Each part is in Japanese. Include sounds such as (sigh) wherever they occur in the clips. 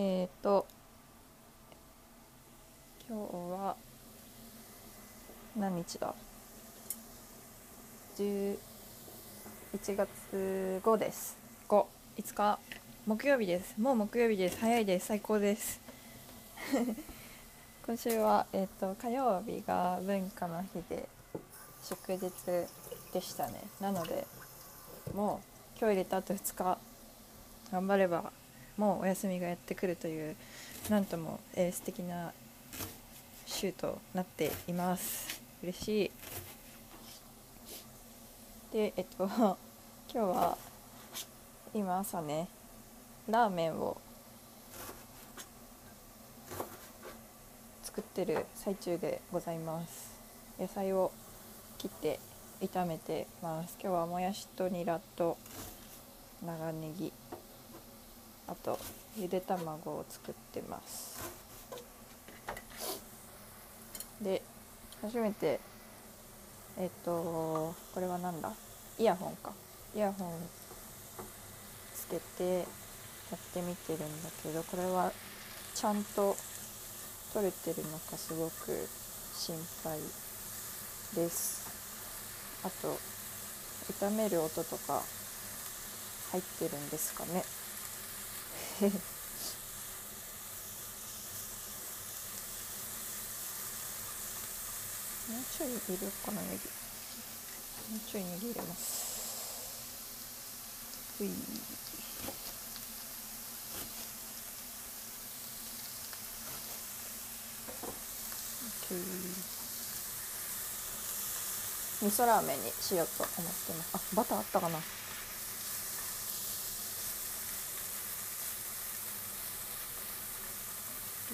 えっ、と今日は何日だ？11月5です。55日。木曜日です。もう木曜日です。早いです。最高です。(laughs) 今週は、えーと、火曜日が文化の日で祝日でしたね。なのでもう今日入れたあと2日頑張ればもうお休みがやってくるというなんとも、えー、素敵な週となっています。嬉しい。でえっと (laughs) 今日は今朝ねラーメンを作ってる最中でございます。野菜を切って炒めてます。今日はもやしとニラと長ネギ。あとゆで卵を作ってます。で初めてえっとこれは何だ？イヤホンか。イヤホンつけてやってみてるんだけどこれはちゃんと撮れてるのかすごく心配です。あと炒める音とか入ってるんですかね。もうちょい入れようかなネギ。もうちょいネギ入れます。うい味噌ラーメンにしようと思ってます。あバターあったかな。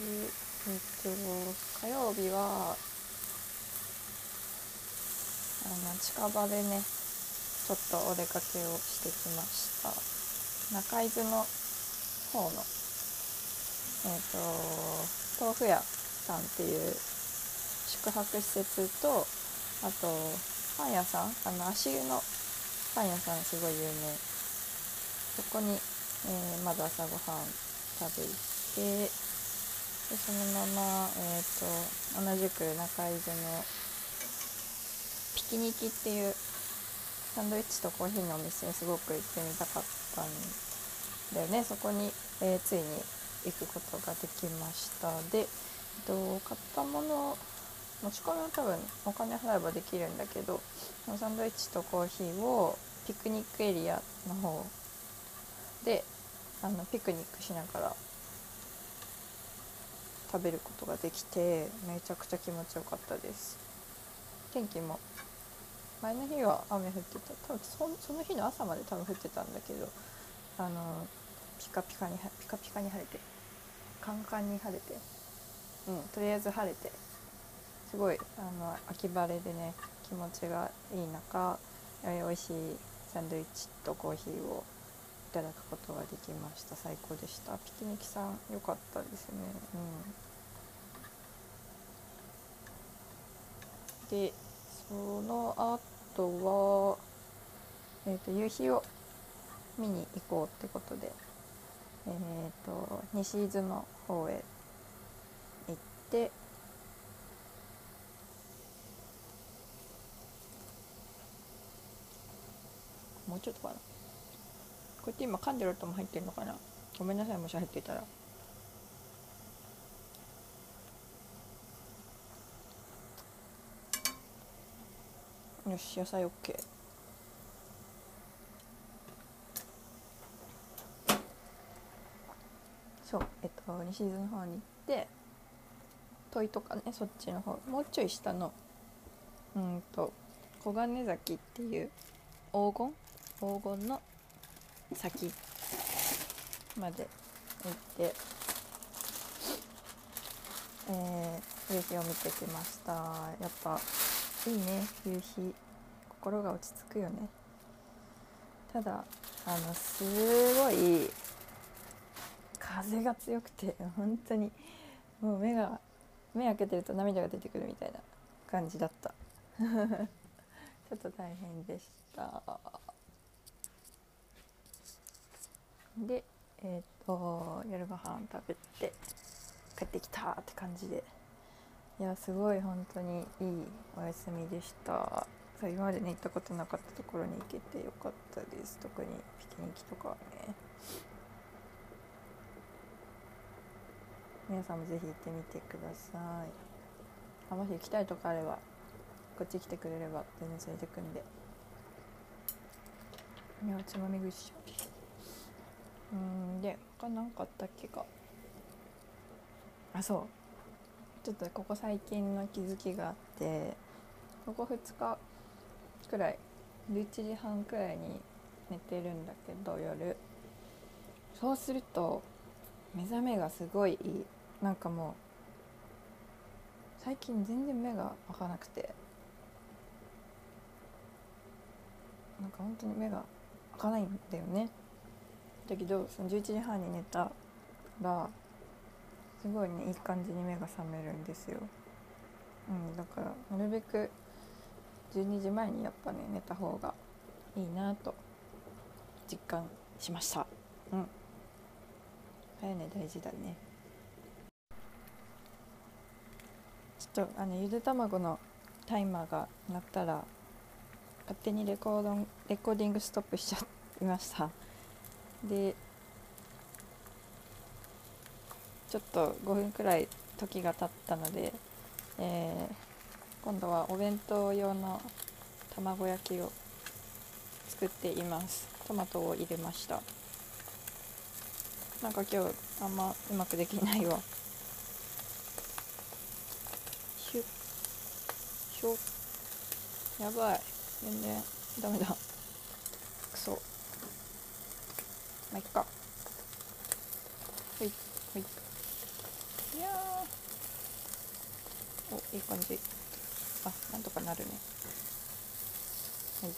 えっと火曜日はあの近場でねちょっとお出かけをしてきました。中伊豆の方のえっ、と豆腐屋さんっていう宿泊施設とあとパン屋さん？あの足湯のパン屋さんすごい有名。そこに、えー、まず朝ごはん食べてでそのまま、えーと、同じく中伊豆のピキニキっていうサンドイッチとコーヒーのお店にすごく行ってみたかったんだよね。そこに、えー、ついに行くことができました。で、えっと、買ったもの持ち込みは多分お金払えばできるんだけどサンドイッチとコーヒーをピクニックエリアの方であのピクニックしながら食べることができてめちゃくちゃ気持ちよかったです。天気も。前の日は雨降ってた。多分その日の朝まで多分降ってたんだけどあのピカピカにピカピカに晴れてカンカンに晴れてうんとりあえず晴れてすごいあの秋晴れでね気持ちがいい中美味しいサンドイッチとコーヒーをただくことができました。最高でした。ピキニキさん良かったですね。うん。でその後は、えーと、夕日を見に行こうってことで、えーと、西伊豆の方へ行ってもうちょっとかな。こうやって今噛んでる音も入ってるのかな？ごめんなさいもし入ってたら。よし野菜 OK そうえっと西伊豆の方に行って問いとかねそっちの方もうちょい下のうんと黄金崎っていう黄金？黄金の先まで行ってえー、夕日を見てきました。やっぱいいね。夕日心が落ち着くよね。ただあのすごい風が強くて本当にもう目が目開けてると涙が出てくるみたいな感じだった。(laughs) ちょっと大変でした。でえっ、と夜ご飯食べて帰ってきたって感じで。いやすごい本当にいいお休みでした。そう今までね行ったことなかったところに行けてよかったです。特にピキニキとかはね。皆さんもぜひ行ってみてください。あもし行きたいとこあればこっち来てくれれば全然連れてくんで。いやつまみぐしううんで他何かあったっけか？あそう。ちょっとここ最近の気づきがあってここ2日くらい11時半くらいに寝てるんだけど夜。そうすると目覚めがすごいいい。なんかもう最近全然目が開かなくて。なんか本当に目が開かないんだよね。だけどその11時半に寝たらすごいねいい感じに目が覚めるんですよ、うん、だからなるべく12時前にやっぱね寝た方がいいなと実感しました。うん。早寝大事だね。ちょっとあのゆで卵のタイマーが鳴ったら勝手にレコードレコーディングストップしちゃいました。でちょっと5分くらい時が経ったので、えー、今度はお弁当用の卵焼きを作っています。トマトを入れました。なんか今日あんまうまくできないわ。シュッシュやばい。全然ダメだくそまあいっか。ほいほい。いやおいい感じ。あなんとかなるね。は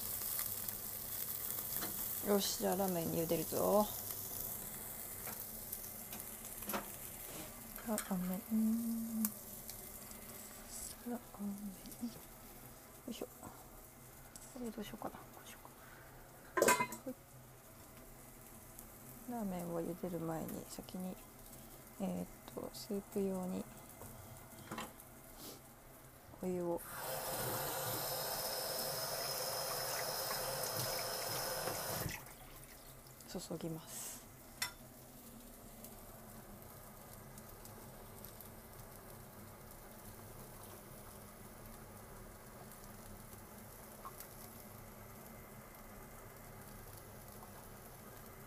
い。よしじゃあラーメン茹でるぞ。ラーメン。ラーメン。よいしょ。これどうしようかなこうしようかはいラーメンを茹でる前に先にえー、っとスープ用にお湯を。注ぎます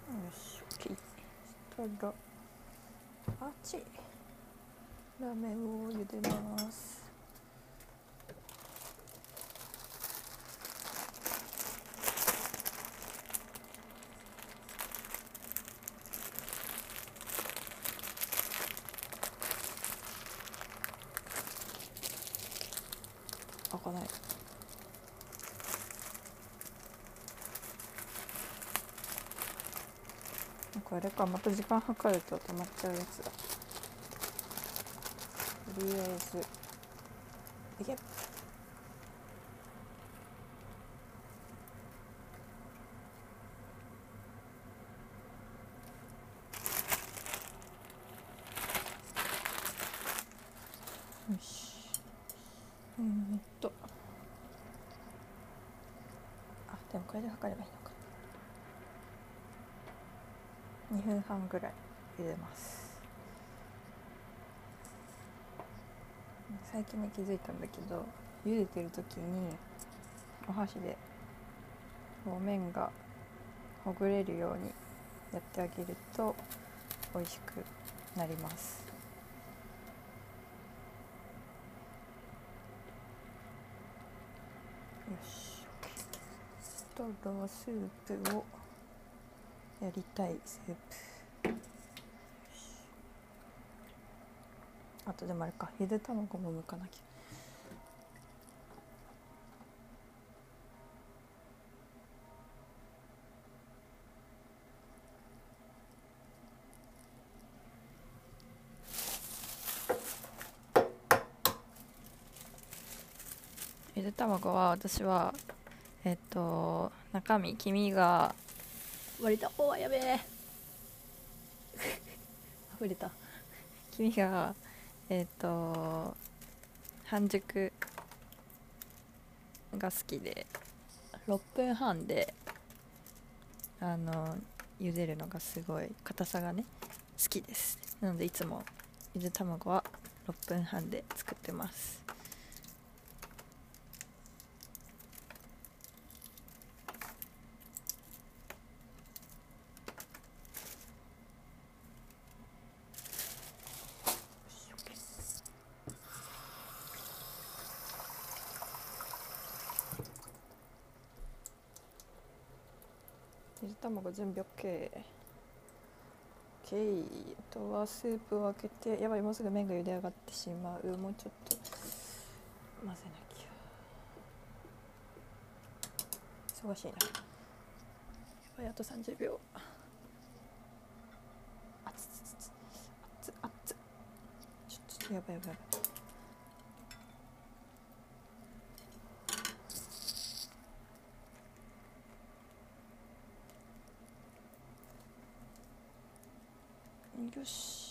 よし OK そしたらあっちラーメンを茹でます。開かない。これかまた時間計ると止まっちゃうやつだ。とりあえず。いけ。よしえー、っと。あでもこれで測ればいいのか。2分半ぐらい茹でます。最近ね気づいたんだけど茹でてる時にお箸でこう麺がほぐれるようにやってあげると美味しくなります。よし。とろスープをやりたいスープ。あとでもあれかゆで卵も剥かなきゃ。ゆで卵は私はえっと中身黄身が割れた。おやべえ。(laughs) 触れた。君がえっ、と半熟が好きで6分半であの茹でるのがすごい硬さがね好きです。なのでいつもゆで卵は6分半で作ってます。ゆで卵準備 OK あとはスープを開けてやばいもうすぐ麺が茹で上がってしまう。もうちょっと混ぜなきゃ。忙しいな。やばいあと30秒。あつつつつあつあつちょちょっとやばいやばいやばいよし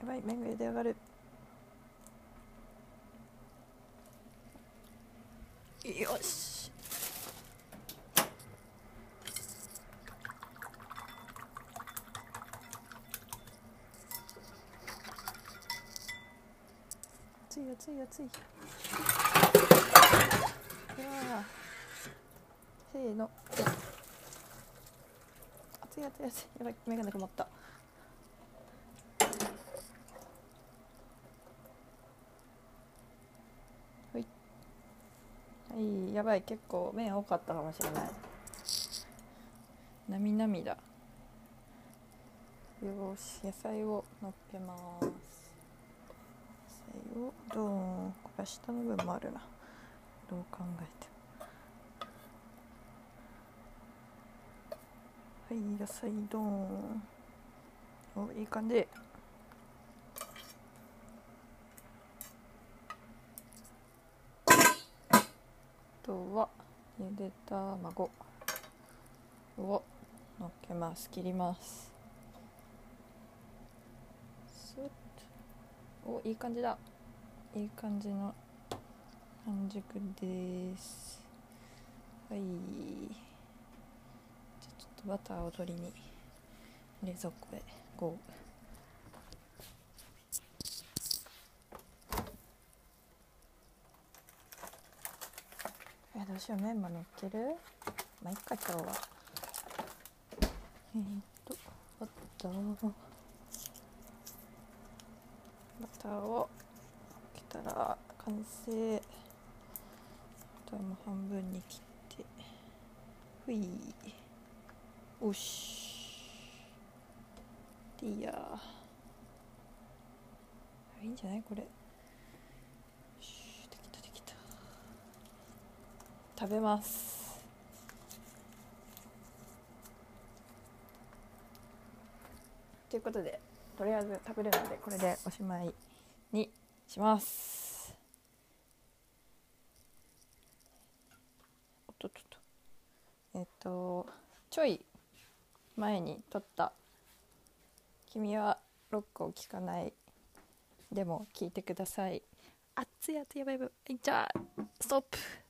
やばい麺が茹で上がる。よし。熱い熱い熱い。うわせーの。熱い熱い熱い。やばい眼鏡曇った。いやばい結構麺多かったかもしれないなみなみだよし野菜をのっけます野菜をドーンこれ下の部分もあるなどう考えてはい野菜ドーンおいい感じあとはゆで卵をのっけます。切ります。スッ。おいい感じだ。いい感じの半熟です。はい。じゃちょっとバターを取りに冷蔵庫へゴーいやどうしよう麺も乗っける？まあいっか今日は。えー、っとバターバターをかけたら完成。あとはも半分に切って。ふい。おし。でいいやいいんじゃない？これよしできたできた食べます。ということでとりあえず食べるのでこれでおしまいにします。おっとっとっと。えっとちょい前に撮った「君はロックを聴かない」でも聞いてください。熱い熱いやばいやばいじゃあストップ「